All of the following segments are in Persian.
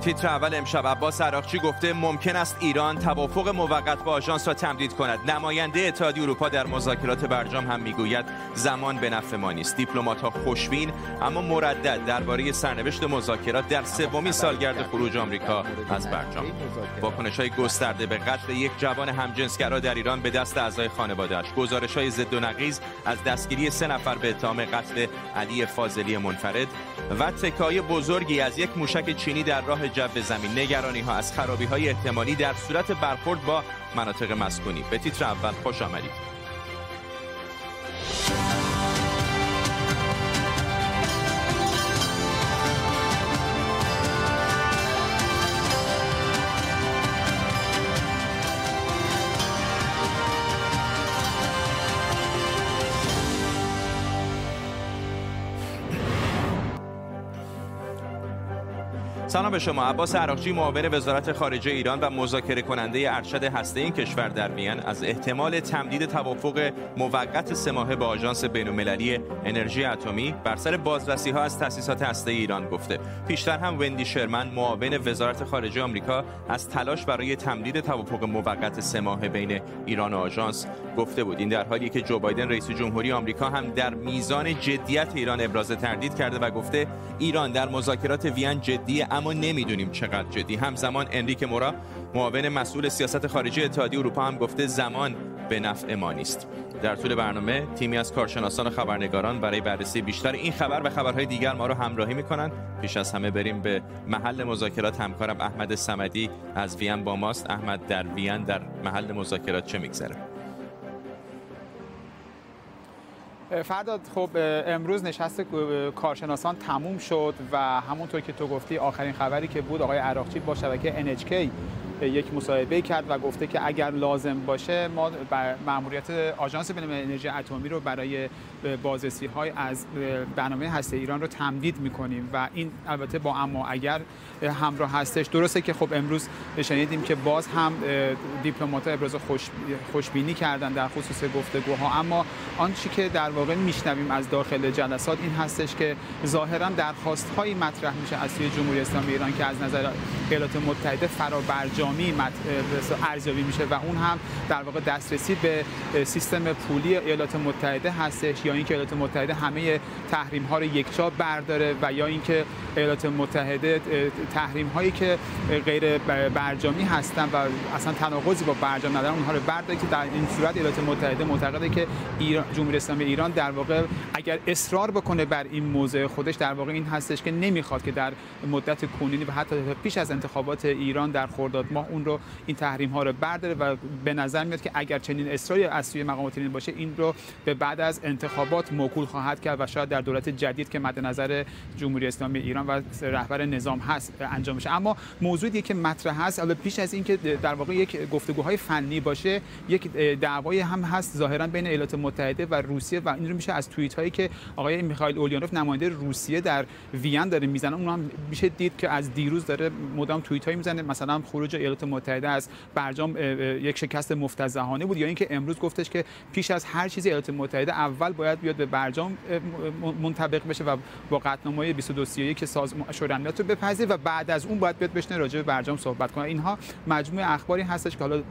تیتر اول امشب عباس عراقچی گفته ممکن است ایران توافق موقت با آژانس را تمدید کند. نماینده اتحادیه اروپا در مذاکرات برجام هم می‌گوید زمان به نفع ما نیست. دیپلمات‌ها خوشبین اما مردد درباره سرنوشت مذاکرات در سومین سالگرد خروج آمریکا از برجام. واکنش‌های گسترده به قتل یک جوان همجنسگرا در ایران به دست اعضای خانواده‌اش. گزارش‌های ضد و نقیض از دستگیری سه نفر به اتهام قتل علی فاضلی منفرد و تکای بزرگی از یک موشک چینی در راه جو زمین. نگرانی ها از خرابی های احتمالی در صورت برخورد با مناطق مسکونی. به تیتر اول خوش آمدید. سلام به شما. عباس عراقچی معاون وزارت خارجه ایران و مذاکره کننده ارشد هسته این کشور در وین از احتمال تمدید توافق موقت سه ماهه با آژانس بین‌المللی انرژی اتمی بر سر بازرسی ها از تأسیسات هسته ایران گفته. پیشتر هم وندی شرمن معاون وزارت خارجه آمریکا از تلاش برای تمدید توافق موقت سه ماهه بین ایران و آژانس گفته بود. این در حالی که جو بایدن رئیس جمهوری آمریکا هم در میزان جدیت ایران ابراز تردید کرده و گفته ایران در مذاکرات وین جدی اما نمی‌دونیم چقدر جدی. همزمان انریک مورا معاون مسئول سیاست خارجی اتحادیه اروپا هم گفته زمان به نفع ما نیست. در طول برنامه تیمی از کارشناسان و خبرنگاران برای بررسی بیشتر این خبر و خبرهای دیگر ما رو همراهی می‌کنند پیش از همه بریم به محل مذاکرات. همکارم احمد سمدی از وین با ماست. احمد در وین در محل مذاکرات چه میگذره؟ فرداد خب امروز نشست کارشناسان تموم شد و همونطور که تو گفتی آخرین خبری که بود آقای عراقچی با شبکه NHK یک مصاحبه کرد و گفته که اگر لازم باشه ما ماموریت آژانس بین انرژی اتمی رو برای بازرسی های از برنامه هسته ایران رو تمدید می‌کنیم و این البته با اما اگر همراه هستش. درسته که خب امروز شنیدیم که باز هم دیپلمات ابراز خوش خوشبینی کردن در خصوص گفتگوها. اما آنچه که در واقع میشنویم از داخل جلسات این هستش که ظاهرا درخواست هایی مطرح میشه از سوی جمهوری اسلامی ایران که از نظر ایالات متحده فرابرجامی ارزیابی میشه و اون هم در واقع دسترسی به سیستم پولی ایالات متحده هستش یا اینکه ایالات متحده همه تحریم ها رو یکجا برداره و یا اینکه ایالات متحده تحریم هایی که غیر برجامی هستن و اصلا تناقضی با برجام ندارن اونها رو برداره که در این صورت ایالات متحده معتقده که ایران جمهوری اسلامی ایران در واقع اگر اصرار بکنه بر این موضع خودش در واقع این هستش که نمی‌خواد که در مدت کنونی و حتی پیش از انتخابات ایران در خرداد اون رو این تحریم ها رو برداره و به نظر میاد که اگر چنین اصراری از سوی مقامات باشه این رو به بعد از انتخابات موکول خواهد کرد و شاید در دولت جدید که مد نظر جمهوری اسلامی ایران و رهبر نظام هست انجام بشه. اما موضوعی که مطرح هست حالا پیش از اینکه در واقع یک گفتگوهای فنی باشه یک دعوای هم هست ظاهرا بین ایالات متحده و روسیه و این رو میشه از توییت هایی که آقای میخائیل اولیانوف نماینده روسیه در وین داره می‌زنه اون هم میشه دید که از دیروز داره مدام توییت هایی می‌زنه مثلا خروج ایالات متحده از برجام یک شکست مفتزهانه بود یا اینکه امروز گفتش که پیش از هر چیزی ایالات متحده اول باید بیاد به برجام منطبق بشه و با قطعنامه 2231 که سازمان شورای امنیت رو بپذیره و بعد از اون باید بیاد بشنه راجع به برجام صحبت کنه. اینها مجموعه اخباری هستش که حالا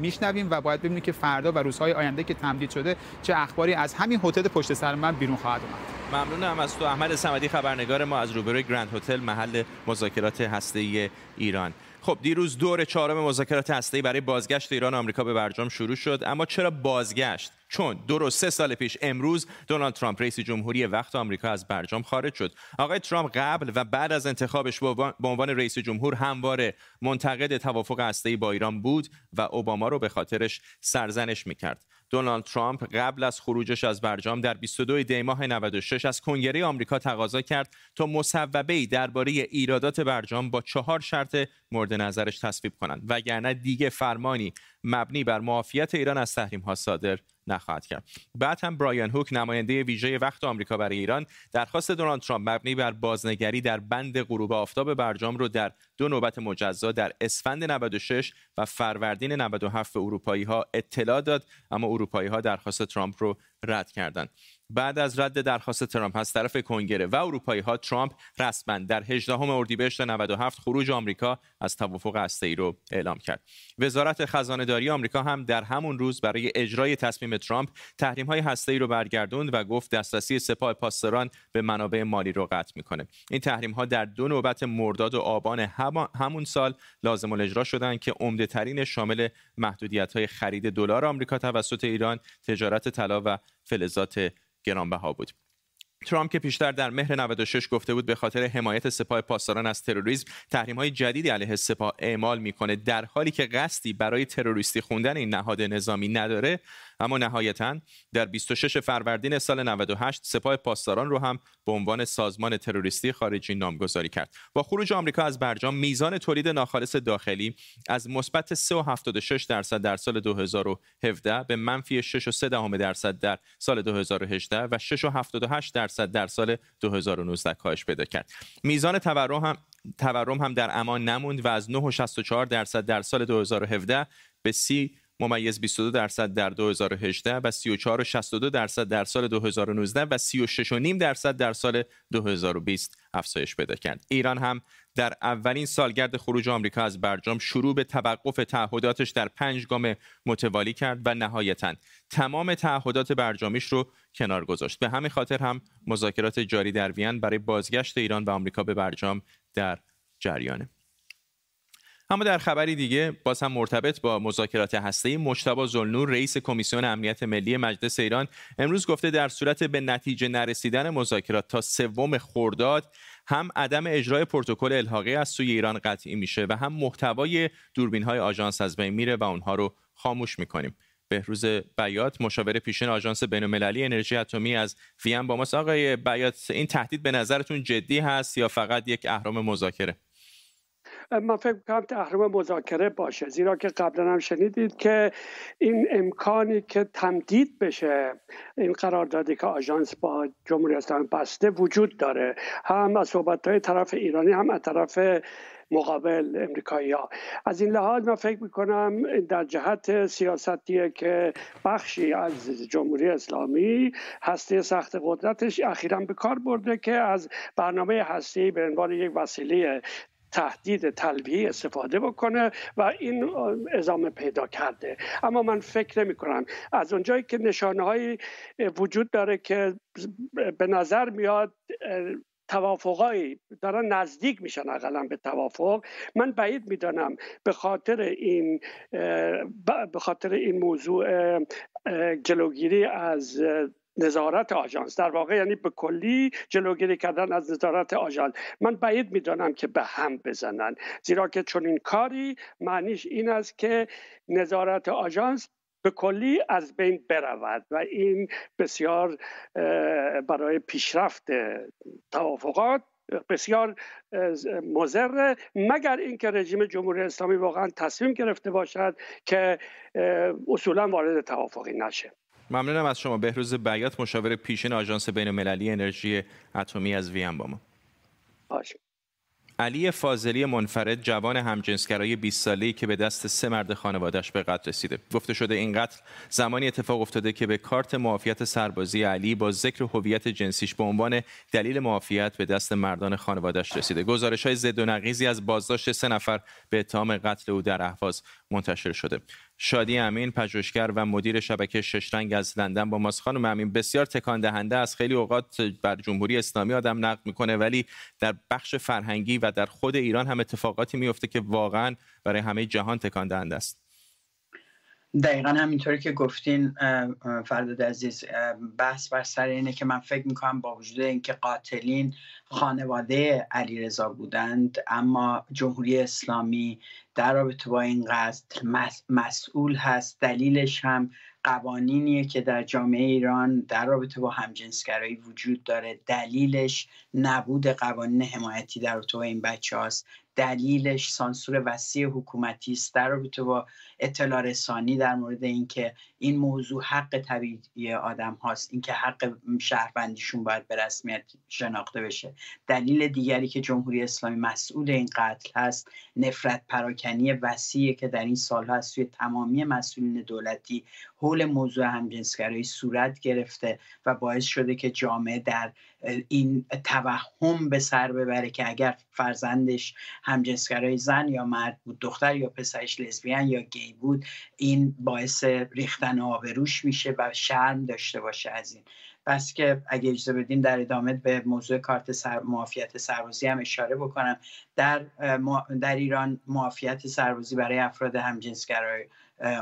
میشنویم و باید ببینیم که فردا و روزهای آینده که تمدید شده چه اخباری از همین هتل پشت سر من بیرون خواهد اومد. ممنونم. از تو احمد صمدی خبرنگار ما از روبروی گرند هتل محل مذاکرات هسته‌ای ایران. خب دیروز دور چهارم مذاکرات هسته‌ای برای بازگشت ایران و آمریکا به برجام شروع شد اما چرا بازگشت؟ چون درست سه سال پیش امروز دونالد ترامپ رئیس جمهوری وقت آمریکا از برجام خارج شد. آقای ترامپ قبل و بعد از انتخابش به عنوان رئیس جمهور همواره منتقد توافق هسته‌ای با ایران بود و اوباما رو به خاطرش سرزنش می‌کرد. دونالد ترامپ قبل از خروجش از برجام در 22 دی ماه 96 از کنگره آمریکا تقاضا کرد تا مصوبه درباره ایرادات برجام با چهار شرط مورد نظرش تصویب کنند وگرنه دیگه فرمانی مبنی بر معافیت ایران از تحریم ها صادر نخواهد کرد. بعد هم برایان هوک نماینده ویژه وقت آمریکا برای ایران درخواست دونالد ترامپ مبنی بر بازنگری در بند غروب آفتاب برجام رو در دو نوبت مجزا در اسفند 96 و فروردین 97 به اروپایی ها اطلاع داد اما اروپایی ها درخواست ترامپ رو رد کردند. بعد از رد درخواست ترامپ از طرف کنگره و اروپایی ها ترامپ رسما در 18 اردیبهشت 97 خروج آمریکا از توافق ای رو اعلام کرد. وزارت خزانه داری آمریکا هم در همون روز برای اجرای تصمیم ترامپ تحریم های ای رو برگردوند و گفت دسترسی سپاه پاسداران به منابع مالی رو قطع می‌کنه. این تحریم ها در دو نوبت مرداد و آبان همون سال لازم الاجرا شدند که عمده ترین شامل محدودیت های خرید دلار آمریکا توسط ایران، تجارت طلا و فلزات گرانبها بود. ترامپ که پیشتر در مهر 96 گفته بود به خاطر حمایت سپاه پاسداران از تروریسم تحریم های جدیدی علیه سپاه اعمال می‌کنه در حالی که قصدی برای تروریستی خوندن این نهاد نظامی نداره اما نهایتا در 26 فروردین سال 98 سپاه پاسداران رو هم به عنوان سازمان تروریستی خارجی نامگذاری کرد. با خروج آمریکا از برجام میزان تولید ناخالص داخلی از مثبت 3.76 درصد در سال 2017 به منفی 6.3 درصد در سال 2018 و 6.78 درصد در سال 2019 کاهش پیدا کرد. میزان تورم هم تورم هم در امان نموند و از 9.64 درصد در سال 2017 به 30 ممیز 22 درصد در 2018 و 34.62 درصد در سال 2019 و 36.5 درصد در سال 2020 افزایش پیدا کرد. ایران هم در اولین سالگرد خروج آمریکا از برجام شروع به توقف تعهداتش در پنج گام متوالی کرد و نهایتا تمام تعهدات برجامیش رو کنار گذاشت. به همین خاطر هم مذاکرات جاری در وین برای بازگشت ایران و آمریکا به برجام در جریانه. اما در خبری دیگه باز هم مرتبط با مذاکرات هسته‌ای مجتبی زلنور رئیس کمیسیون امنیت ملی مجلس ایران امروز گفته در صورت به نتیجه نرسیدن مذاکرات تا سوم خرداد هم عدم اجرای پروتکل الحاقی از سوی ایران قطعی میشه و هم محتوای دوربین های آژانس از بین میره و اونها رو خاموش می‌کنیم. بهروز بیات مشاور پیشین آژانس بین‌المللی انرژی اتمی از وین با ماست. آقای بیات این تهدید به نظرتون جدی هست یا فقط یک اهرام مذاکره؟ من فکر کنم تحریم مذاکره باشه. زیرا که قبلا هم شنیدید که این امکانی که تمدید بشه این قراردادی که آژانس با جمهوری اسلامی بسته وجود داره هم از صحبت های طرف ایرانی هم از طرف مقابل امریکایی ها. از این لحاظ من فکر می‌کنم در جهت سیاستیه که بخشی از جمهوری اسلامی هسته سخت قدرتش اخیرا به کار برده که از برنامه هستی به عنوان یک وسیله تهدید تلویحی استفاده بکنه و این ازامه پیدا کرده. اما من فکر نمی کنم. از اونجایی که نشانه وجود داره که به نظر میاد توافقایی دارن نزدیک میشن اقلا به توافق من بعید می‌دانم به خاطر این به خاطر این موضوع جلوگیری از نظارت آژانس. در واقع یعنی به کلی جلوگیری کردن از نظارت آژانس. من بعید می‌دانم که به هم بزنن. زیرا که چون این کاری معنیش این است که نظارت آژانس به کلی از بین برود و این بسیار برای پیشرفت توافقات بسیار مضر مگر اینکه رژیم جمهوری اسلامی واقعا تصمیم گرفته باشد که اصولا وارد توافقی نشه. ممنونم از شما. بهروز بیات مشاور پیشین آژانس بین المللی انرژی اتمی از وین با ما. علی فاضلی منفرد جوان همجنسگرای 20 ساله‌ای که به دست سه مرد خانوادهش به قتل رسیده. گفته شده این قتل زمانی اتفاق افتاده که به کارت معافیت سربازی علی با ذکر هویت جنسیش به عنوان دلیل معافیت به دست مردان خانوادهش رسیده. گزارش های ضد و نقیزی از بازداشت سه نفر به اتهام قتل او در اهواز منتشر شده. شادی امین پژوهشگر و مدیر شبکه شش رنگ از لندن با ماست. خانم امین بسیار تکان دهنده است. خیلی اوقات بر جمهوری اسلامی آدم نقد می‌کنه ولی در بخش فرهنگی و در خود ایران هم اتفاقاتی میفته که واقعا برای همه جهان تکان دهنده است. دقیقا همینطوری که گفتین فرداد عزیز بحث بر سر اینه که من فکر می‌کنم با وجود اینکه قاتلین خانواده علیرضا بودند اما جمهوری اسلامی در رابطه با این قتل مسئول هست. دلیلش هم قوانینیه که در جامعه ایران در رابطه با همجنسگرایی وجود داره. دلیلش نبود قوانین حمایتی در رابطه با این بچه هاست دلیلش سانسور وسیع حکومتی است. در رابطه با اطلاع رسانی در مورد اینکه این موضوع حق طبیعی آدم هاست اینکه حق شهروندیشون باید به رسمیت شناخته بشه. دلیل دیگری که جمهوری اسلامی مسئول این قتل هست نفرت پراکنی وسیعی که در این سالها از سوی تمامی مسئولین دولتی حول موضوع همجنسگرایی صورت گرفته و باعث شده که جامعه در این توهم به سر ببره که اگر فرزندش همجنسگرای زن یا مرد بود دختر یا پسرش لزبیان یا گی بود این باعث ریختن آبروش میشه و شرم داشته باشه از این. بس که اگه اجازه بدین در ادامه به موضوع کارت سر... معافیت سربازی هم اشاره بکنم. در, در ایران معافیت سربازی برای افراد همجنسگرای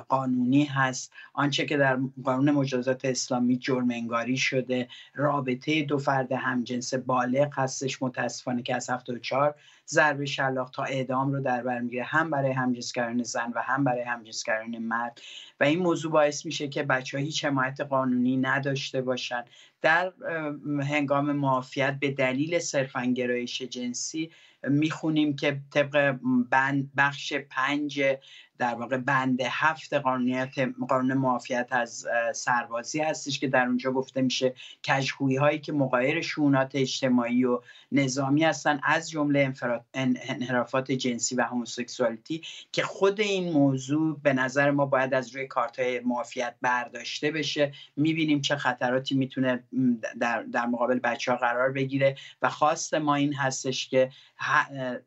قانونی هست. آنچه که در قانون مجازات اسلامی جرم انگاری شده. رابطه دو فرد همجنس بالغ هستش. متاسفانه که از 74 ضرب شلاق تا اعدام رو در بر می‌گیره. هم برای همجنسگران زن و هم برای همجنسگران مرد. و این موضوع باعث میشه که بچه هیچ حمایت قانونی نداشته باشن. در هنگام معافیت به دلیل صرفا گرایش جنسی می‌خونیم که طبق بخش پنج در واقع بند هفت قانونیت قانون معافیت از سربازی هستش که در اونجا گفته میشه. کجگویی هایی که مقایر شونات اجتماعی و نظامی هستن از جمله انحرافات جنسی و هموسکسوالیتی که خود این موضوع به نظر ما باید از روی کارت های معافیت برداشته بشه. می‌بینیم چه خطراتی می‌تونه در, در مقابل بچه ها قرار بگیره و خواست ما این هستش که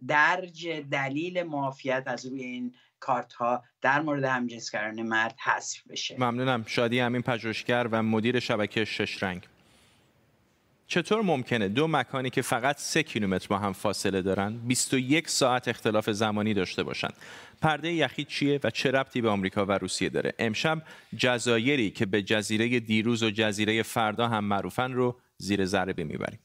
درج دلیل معافیت از روی این کارت ها در مورد همجنسگران مرد حذف بشه. ممنونم. شادی امین پژوهشگر و مدیر شبکه شش رنگ. چطور ممکنه دو مکانی که فقط سه کیلومتر با هم فاصله دارن 21 ساعت اختلاف زمانی داشته باشن؟ پرده یخی چیه و چه ربطی به آمریکا و روسیه داره؟ امشب جزایری که به جزیره دیروز و جزیره فردا هم معروفن رو زیر ذره می‌بریم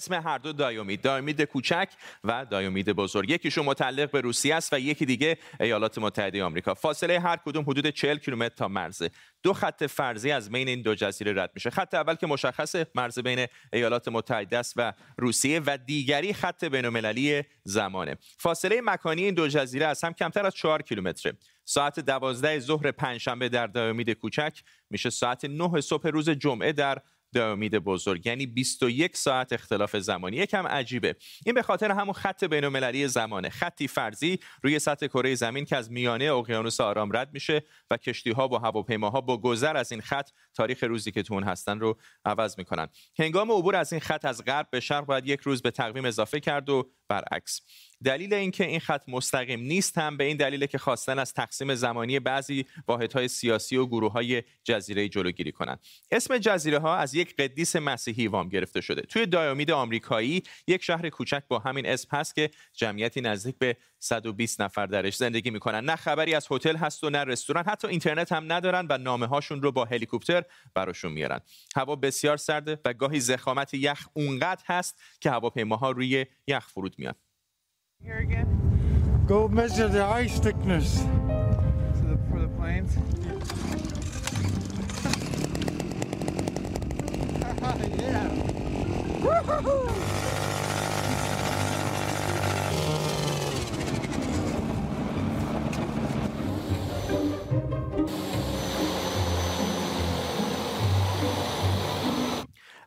اسم هر دو دایومید. دایومید کوچک و دایومید بزرگ. یکیشون متعلق به روسیه است و یکی دیگه ایالات متحده آمریکا. فاصله هر کدوم حدود 40 کیلومتر تا مرزه دو خط فرضی از بین این دو جزیره رد میشه. خط اول که مشخص مرز بین ایالات متحده است و روسیه و دیگری خط بین‌المللی زمانه. فاصله مکانی این دو جزیره از هم کمتر از 4 کیلومتره. ساعت دوازده ظهر پنجشنبه در دایومید کوچک میشه. ساعت 9 صبح روز جمعه در امید بزرگ. یعنی 21 ساعت اختلاف زمانی. یکم عجیبه. این به خاطر همون خط بین‌المللی زمانه. خطی فرضی روی سطح کره زمین که از میانه اقیانوس آرام رد میشه و کشتی ها و هواپیماها با گذر از این خط تاریخ روزی که تو اون هستن رو عوض می‌کنن. هنگام عبور از این خط از غرب به شرق باید یک روز به تقویم اضافه کرد و برعکس. دلیل اینکه این خط مستقیم نیست هم به این دلیل که خواستن از تقسیم زمانی بعضی واحدهای سیاسی و گروه های جزیره جلوگیری کنند اسم جزیره ها از یک قدیس مسیحی وام گرفته شده. توی دایامید آمریکایی یک شهر کوچک با همین اسم هست که جمعیتی نزدیک به 120 نفر درش زندگی می‌کنن نه خبری از هتل هست و نه رستوران حتی اینترنت هم ندارن و نامه هاشون رو با هلیکوپتر براشون میارن هوا بسیار سرده و گاهی زخامت یخ اونقدر هست که هواپیماها روی یخ فرود میان Here again? Go measure the ice thickness. So the, for the planes? yeah.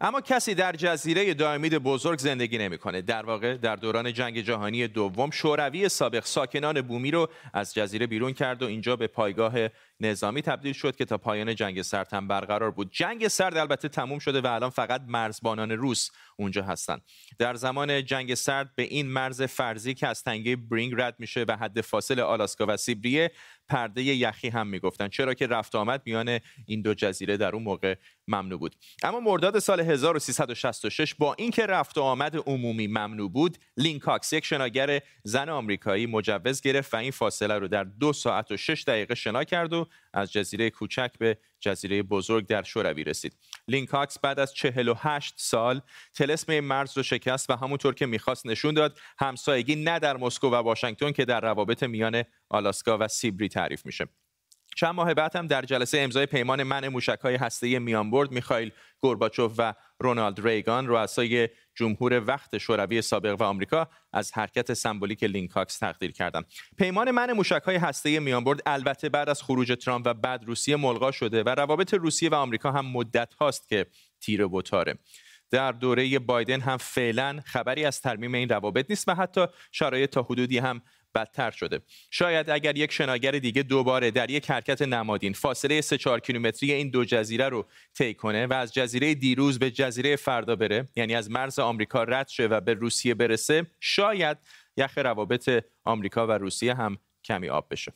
اما کسی در جزیره دایمید بزرگ زندگی نمی‌کنه. در واقع در دوران جنگ جهانی دوم شوروی سابق ساکنان بومی رو از جزیره بیرون کرد و اینجا به پایگاه نظامی تبدیل شد که تا پایان جنگ سرد هم برقرار بود. جنگ سرد البته تموم شده و الان فقط مرزبانان روس اونجا هستن. در زمان جنگ سرد به این مرز فرضی که از تنگه برینگ رد میشه و حد فاصل آلاسکا و سیبریه پرده یخی هم می‌گفتن چرا که رفت آمد میان این دو جزیره در اون موقع ممنوع بود. اما مرداد سال 1366 با اینکه رفت آمد عمومی ممنوع بود لینکاکس یک شناگر زن آمریکایی مجوز گرفت و این فاصله رو در دو ساعت و شش دقیقه شنا کرد و از جزیره کوچک به جزیره بزرگ در شوروی رسید. لینکاکس بعد از 48 سال طلسم مرز رو شکست و همونطور که می‌خواست نشون داد همسایگی نه در مسکو و واشنگتن که در روابط میان آلاسکا و سیبری تعریف میشه. چند ماه بعد هم در جلسه امضای پیمان منع موشک‌های هسته‌ای میانبرد میخائیل گورباچوف و رونالد ریگان رؤسای جمهور وقت شوروی سابق و آمریکا از حرکت سمبولیک لینکاکس تقدیر کردند. پیمان منع موشک‌های هسته‌ای میانبرد البته بعد از خروج ترامپ و بعد روسیه ملغا شده و روابط روسیه و آمریکا هم مدت هاست که تیره و تاره. در دوره بایدن هم فعلا خبری از ترمیم این روابط نیست و حتی شرایط تا حدودی هم بدتر شده. شاید اگر یک شناگر دیگه دوباره در یک حرکت نمادین فاصله 3 4 کیلومتری این دو جزیره رو طی کنه و از جزیره دیروز به جزیره فردا بره یعنی از مرز آمریکا رد شه و به روسیه برسه شاید یخ روابط آمریکا و روسیه هم کمی آب بشه.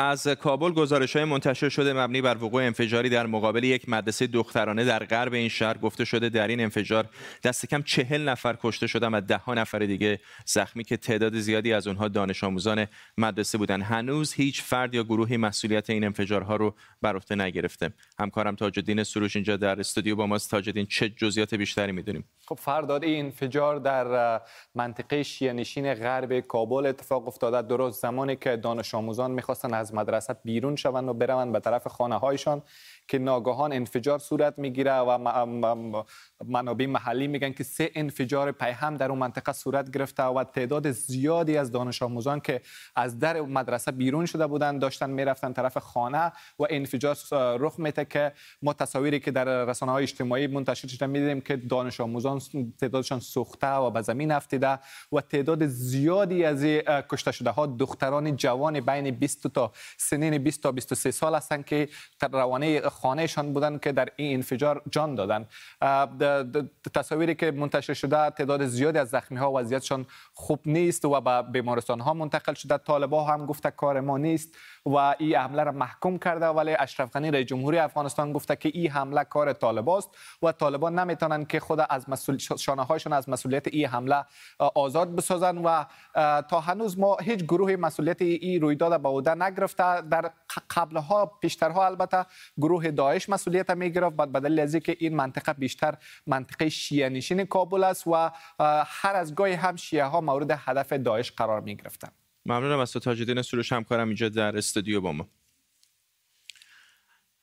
از کابل گزارش های منتشر شده مبنی بر وقوع انفجاری در مقابل یک مدرسه دخترانه در غرب این شهر گفته شده در این انفجار دست کم چهل نفر کشته شدن و ده ها نفر دیگه زخمی که تعداد زیادی از اونها دانش آموزان مدرسه بودن. هنوز هیچ فرد یا گروهی مسئولیت این انفجارها رو بر عهده نگرفته. همکارم تاجدین سروش اینجا در استودیو با ماست. تاجدین چه جزئیات بیشتری می‌دونیم؟ خب فرداد این انفجار در منطقه شیعه غرب کابل اتفاق افتاده. درست زمانی که دانش آموزان می‌خواستن از مدرسه بیرون شوند و بروند به طرف خانه هایشان که ناگهان انفجار صورت می‌گیره و منابع محلی میگن که سه انفجار پیهم در اون منطقه صورت گرفته و تعداد زیادی از دانش آموزان که از در مدرسه بیرون شده بودن داشتن می‌رفتن طرف خانه و انفجار رخ میته که ما تصاویری که در رسانه های اجتماعی منتشر شده میدیم که دانش آموزان تعدادشان سوخته و به زمین افتیده و تعداد زیادی از کشته شده ها دختران جوان بین 20 تا سنین 20 تا 23 سال هستند که روانه خانهشان بودن که در این انفجار جان دادن. تصاویری که منتشر شده تعداد زیادی از زخمی ها وضعیتشان خوب نیست و به بیمارستان ها منتقل شده. طالبا هم گفته کار ما نیست. و این حمله را محکوم کرده. ولی اشرف غنی رئیس جمهوری افغانستان گفته که این حمله کار طالباست و طالبان نمی‌تونن که خود از مسئول شانه هایشان از مسئولیت این حمله آزاد بسازن و تا هنوز ما هیچ گروه مسئولیت این رویداد به عهده نگرفته. در قبلها پیشترها البته گروه داعش مسئولیت می‌گرفت. بعد بدل از که این منطقه بیشتر منطقه شیعه نشین کابل است و هر از گاهی هم شیعه ها مورد هدف داعش قرار می گرفتن ممنونم از تو تاجدین سروش همکارم اینجا در استودیو با ما.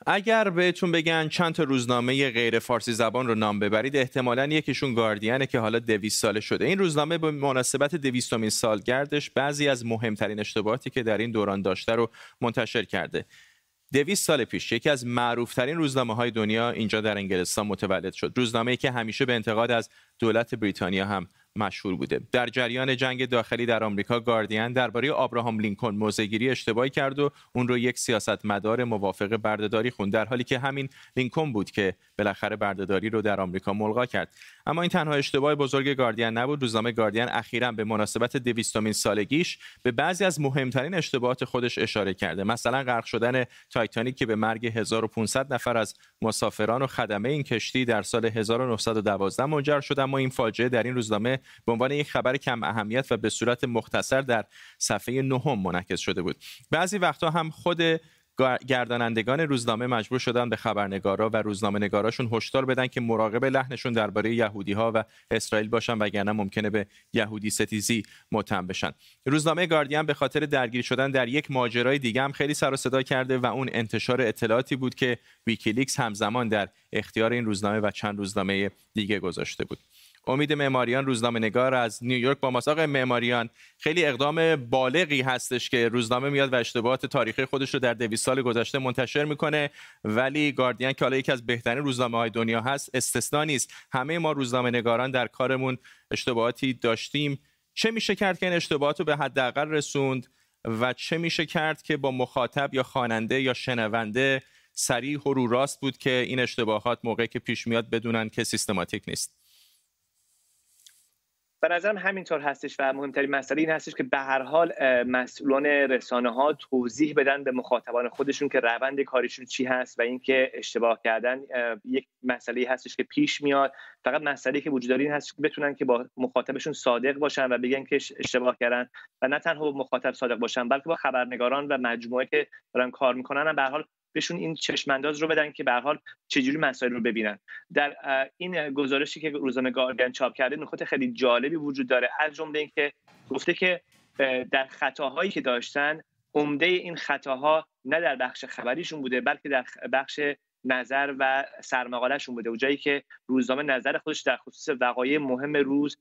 اگر بهتون بگن چند تا روزنامه غیر فارسی زبان رو نام ببرید احتمالا یکیشون گاردینه که حالا دویست ساله شده. این روزنامه به مناسبت دویستمین سالگردش بعضی از مهمترین اشتباهاتی که در این دوران داشته رو منتشر کرده. دویست سال پیش یکی از معروفترین روزنامه های دنیا اینجا در انگلستان متولد شد. روزنامه که همیشه به انتقاد از دولت بریتانیا هم مشهور بوده. در جریان جنگ داخلی در آمریکا گاردین درباره آبراهام لینکلن موزگیری اشتباهی کرد و اون رو یک سیاستمدار موافق بردهداری خوند در حالی که همین لینکلن بود که بالاخره بردهداری رو در آمریکا ملغا کرد. اما این تنها اشتباه بزرگ گاردین نبود. روزنامه گاردین اخیرا به مناسبت دویستمین سالگیش به بعضی از مهمترین اشتباهات خودش اشاره کرده. مثلا غرق شدن تایتانیک که به مرگ 1500 نفر از مسافران و خدمه این کشتی در سال 1912 منجر شد. اما این فاجعه در این روزنامه به عنوان یک خبر کم اهمیت و به صورت مختصر در صفحه نهم منعکس شده بود. بعضی وقتها هم خود گردانندگان روزنامه مجبور شدن به خبرنگارا و روزنامه نگاراشون هشدار بدن که مراقب لحنشون درباره یهودی ها و اسرائیل باشن وگرنه ممکنه به یهودی ستیزی متهم بشن. روزنامه گاردین به خاطر درگیر شدن در یک ماجرای دیگه هم خیلی سر و صدا کرده و اون انتشار اطلاعاتی بود که ویکیلیکس همزمان در اختیار این روزنامه و چند روزنامه دیگه گذاشته بود. امید معماریان روزنامه نگار از نیویورک با ماساق معماریان خیلی اقدام بالغی هستش که روزنامه میاد و اشتباهات تاریخی خودش رو در 200 سال گذشته منتشر می‌کنه. ولی گاردین که حالا یکی از بهترین روزنامه های دنیا هست استثنا نیست. همه ما روزنامه نگاران در کارمون اشتباهاتی داشتیم. چه میشه کرد که این اشتباهات رو به حداقل رسوند و چه میشه کرد که با مخاطب یا خواننده یا شنونده سریع و رو راست بود که این اشتباهات موقعی که پیش میاد بدونن که سیستماتیک نیست؟ به نظرم همینطور هستش و مهمترین مسئله این هستش که به هر حال مسئولان رسانه ها توضیح بدن به مخاطبان خودشون که روند کاریشون چی هست و اینکه اشتباه کردن یک مسئله هستش که پیش میاد. فقط مسئله که وجود داره این هست که بتونن که با مخاطبشون صادق باشن و بگن که اشتباه کردن و نه تنها با مخاطب صادق باشن بلکه با خبرنگاران و مجموعه که دارن کار می‌کنن. به هر حال بهشون این چشمانداز رو بدن که به حال چجوری مسائل رو ببینن. در این گزارشی که روزنامه گاردین چاپ کرده نکات خیلی جالبی وجود داره از جمله اینکه گفته که در خطاهایی که داشتن عمده این خطاها نه در بخش خبریشون بوده بلکه در بخش نظر و سرمقالهشون بوده. و جایی که روزنامه نظر خودش در خصوص وقایع مهم روز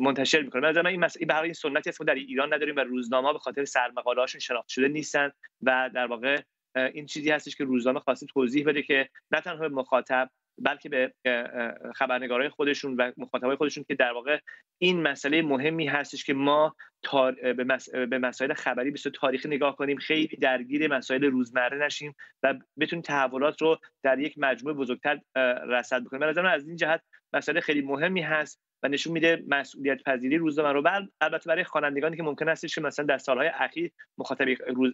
منتشر می‌کنه. من این مسئله برای این سنتی است در ایران نداریم و روزنامه به خاطر سرمقاله هاشون شناخته شده نیستن و در واقع این چیزی هستش که روزنامه خواسته توضیح بده که نه تنها مخاطب بلکه به خبرنگارای خودشون و مخاطبای خودشون که در واقع این مسئله مهمی هستش که ما به, مسائل خبری به تاریخی نگاه کنیم خیلی درگیر مسائل روزمره نشیم و بتونیم تحولات رو در یک مجموعه بزرگتر رصد بکنیم. به از این جهت مسئله خیلی مهمی هست و نشون میده مسئولیت پذیری روزنامه رو. بر البته برای خوانندگانی که ممکن است که مثلا در سالهای اخیر مخاطب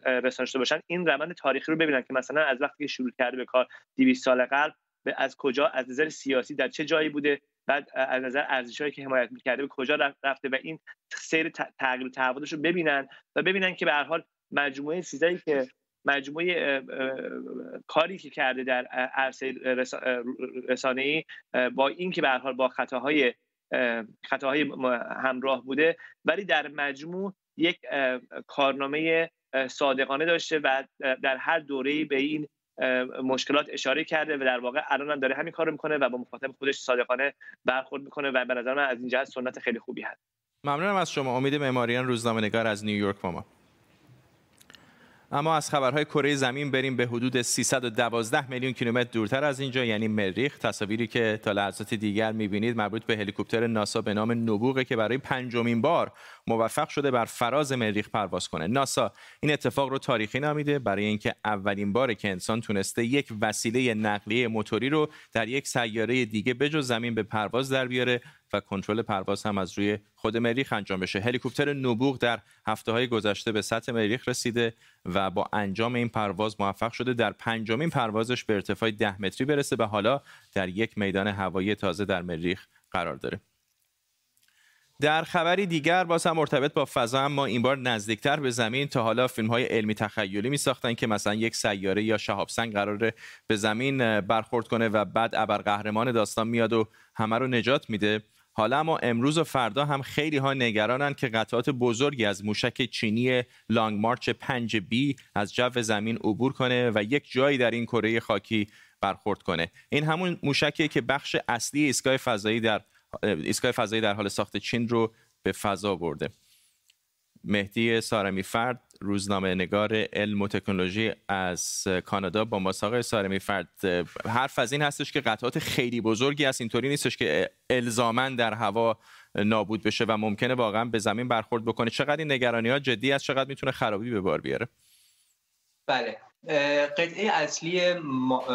رسانه باشن این روند تاریخی رو ببینن که مثلا از وقتی که شروع کرده به کار 200 سال قبل از کجا از نظر سیاسی در چه جایی بوده بعد از نظر ارزشهایی که حمایت می‌کرده به کجا رفته و این سیر تغییر تحولش رو ببینن و ببینن که به هر حال مجموعه چیزایی که مجموعه کاری که کرده در عرصه رسانه ای با این که به حال با خطاهای خطاهای همراه بوده ولی در مجموع یک کارنامه صادقانه داشته و در هر دوره‌ای به این مشکلات اشاره کرده و در واقع الان هم داره همین کارو می‌کنه و با مخاطب خودش صادقانه برخورد می‌کنه و به نظر من از این جهت سنت خیلی خوبی هست. ممنونم از شما. امید معماریان روزنامه نگار از نیویورک با ما. اما از خبرهای کره زمین بریم به حدود 312 میلیون کیلومتر دورتر از اینجا یعنی مریخ. تصاویری که تا لحظات دیگر می‌بینید مربوط به هلیکوپتر ناسا به نام نبوغه که برای پنجمین بار موفق شده بر فراز مریخ پرواز کنه. ناسا این اتفاق رو تاریخی نامیده برای اینکه اولین باره که انسان تونسته یک وسیله نقلیه موتوری رو در یک سیاره دیگه بجز زمین به پرواز در بیاره. و کنترل پرواز هم از روی خود مریخ انجام بشه. هلیکوپتر نبوغ در هفته های گذشته به سطح مریخ رسیده و با انجام این پرواز موفق شده. در پنجمین پروازش به ارتفاع ده متری برسه و حالا در یک میدان هوایی تازه در مریخ قرار داره. در خبری دیگر باز هم مرتبط با فضا اما این بار نزدیکتر به زمین تا حالا فیلم های علمی تخیلی می ساختن که مثلا یک سیاره یا شهاب سنگ قراره به زمین برخورد کنه و بعد ابرقهرمان داستان میاد و همه رو نجات میده. حالا اما امروز و فردا هم خیلی ها نگرانن که قطعات بزرگی از موشک چینی لانگ مارچ 5 بی از جو زمین عبور کنه و یک جایی در این کره خاکی برخورد کنه. این همون موشکیه که بخش اصلی ایستگاه فضایی در ایستگاه فضایی در حال ساخت چین رو به فضا برده. مهدی سارمی فرد روزنامه نگار علم و تکنولوژی از کانادا با مساق سارمی فرد حرف از این هستش که قطعات خیلی بزرگی است. اینطوری نیستش که الزامن در هوا نابود بشه و ممکنه واقعا به زمین برخورد بکنه. چقدر این نگرانی ها جدی است؟ چقدر می‌تونه خرابی به بار بیاره؟ بله. قطعه اصلی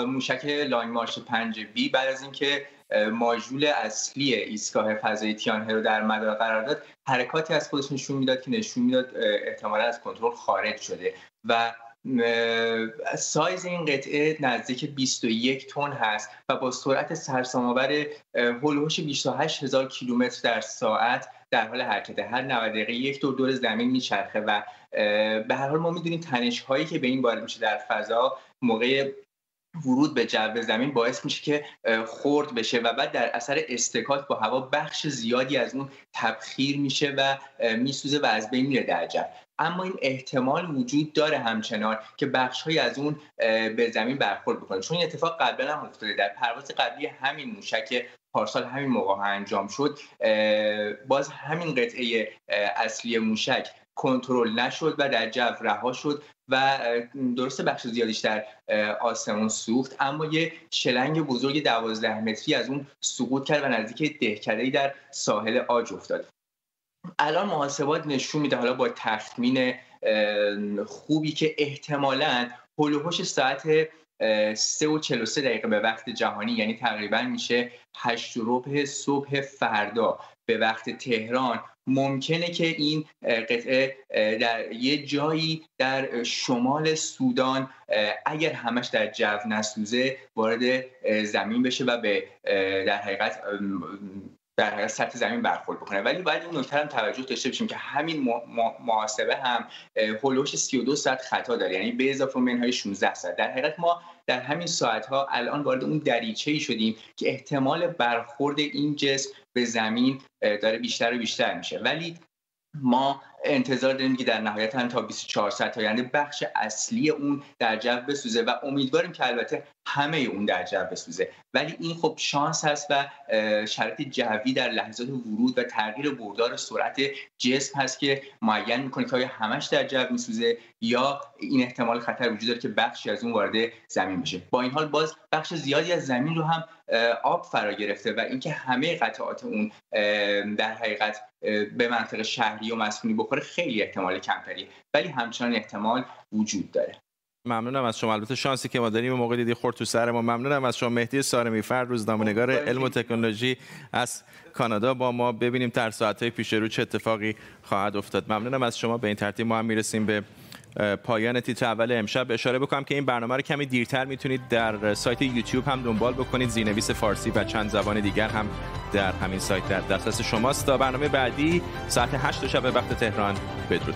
موشک لانگ مارش 5 بی بعد از اینکه ماژول اصلی ایستگاه فضایی تیان رو در مدار قرار داد حرکاتی از خودش نشون می‌داد که نشون می‌داد احتمالا از کنترل خارج شده و سایز این قطعه نزدیک 21 تن هست و با سرعت سرسام‌آور هولوش 28 هزار کیلومتر در ساعت در حال حرکت هر 90 دقیقه یک دور دور زمین میچرخه و به هر حال ما می‌دونیم تنش هایی که به این وارد میشه در فضا موقع ورود به جو زمین باعث میشه که خرد بشه و بعد در اثر استکاک با هوا بخش زیادی از اون تبخیر میشه و میسوزه و از بین میره در جو اما این احتمال وجود داره همچنان که بخش از اون به زمین برخورد بکنه. چون این اتفاق قبلا هم افتاده. در پرواز قبلی همین موشک پارسال همین موقع انجام شد باز همین قطعه اصلی موشک کنترل نشد و در جو رها شد و درست بخش زیادیش در آسمون سوخت. اما یه شلنگ بزرگ دوازده متری از اون سقوط کرد و نزدیک دهکده در ساحل آج افتاد. الان محاسبات نشون میده حالا با تخمین خوبی که احتمالا هلوهوش ساعت 3 و 43 دقیقه به وقت جهانی یعنی تقریبا میشه 8 ربع صبح فردا به وقت تهران ممکنه که این قطعه در یه جایی در شمال سودان اگر همش در جو نسوزه وارد زمین بشه و به در حقیقت در سطح زمین برخورد بکنه. ولی باید این نکته هم توجه داشته باشیم که همین محاسبه هم هولوش 32 ساعت خطا داره. یعنی به اضافه منهای 16 ساعت. در حقیقت ما در همین ساعت ها الان وارد اون دریچه ای شدیم که احتمال برخورد این جسم به زمین داره بیشتر و بیشتر میشه. ولی ما انتظار داریم که در نهایت هم تا 24 ساعت آینده بخش اصلی اون در جو بسوزه و امیدواریم که البته همه اون در جو بسوزه. ولی این خب شانس هست و شرایط جوی در لحظات ورود و تغییر بردار سرعت جسم هست که معین می‌کنه که آیا همش در جو میسوزه یا این احتمال خطر وجود داره که بخشی از اون وارد زمین بشه. با این حال باز بخش زیادی از زمین رو هم آب فرا گرفته و اینکه همه قطعات اون در حقیقت به منطقه شهری و مسکونی بخوره خیلی احتمال کمتریه ولی همچنان احتمال وجود داره. ممنونم از شما. البته شانسی که ما داریم موقع دیدی خورد تو سر ما. ممنونم از شما. مهدی سارمی فرد روزنامه‌نگار علم و تکنولوژی از کانادا. با ما ببینیم در ساعت‌های پیش رو چه اتفاقی خواهد افتاد. ممنونم از شما. به این ترتیب ما هم می‌رسیم به پایان تیتر اول امشب. اشاره بکنم که این برنامه رو کمی دیرتر می‌تونید در سایت یوتیوب هم دنبال بکنید. زینویس فارسی و چند زبان دیگر هم در همین سایت در دسترس شماست. تا برنامه بعدی ساعت 8 شب وقت تهران بدرود.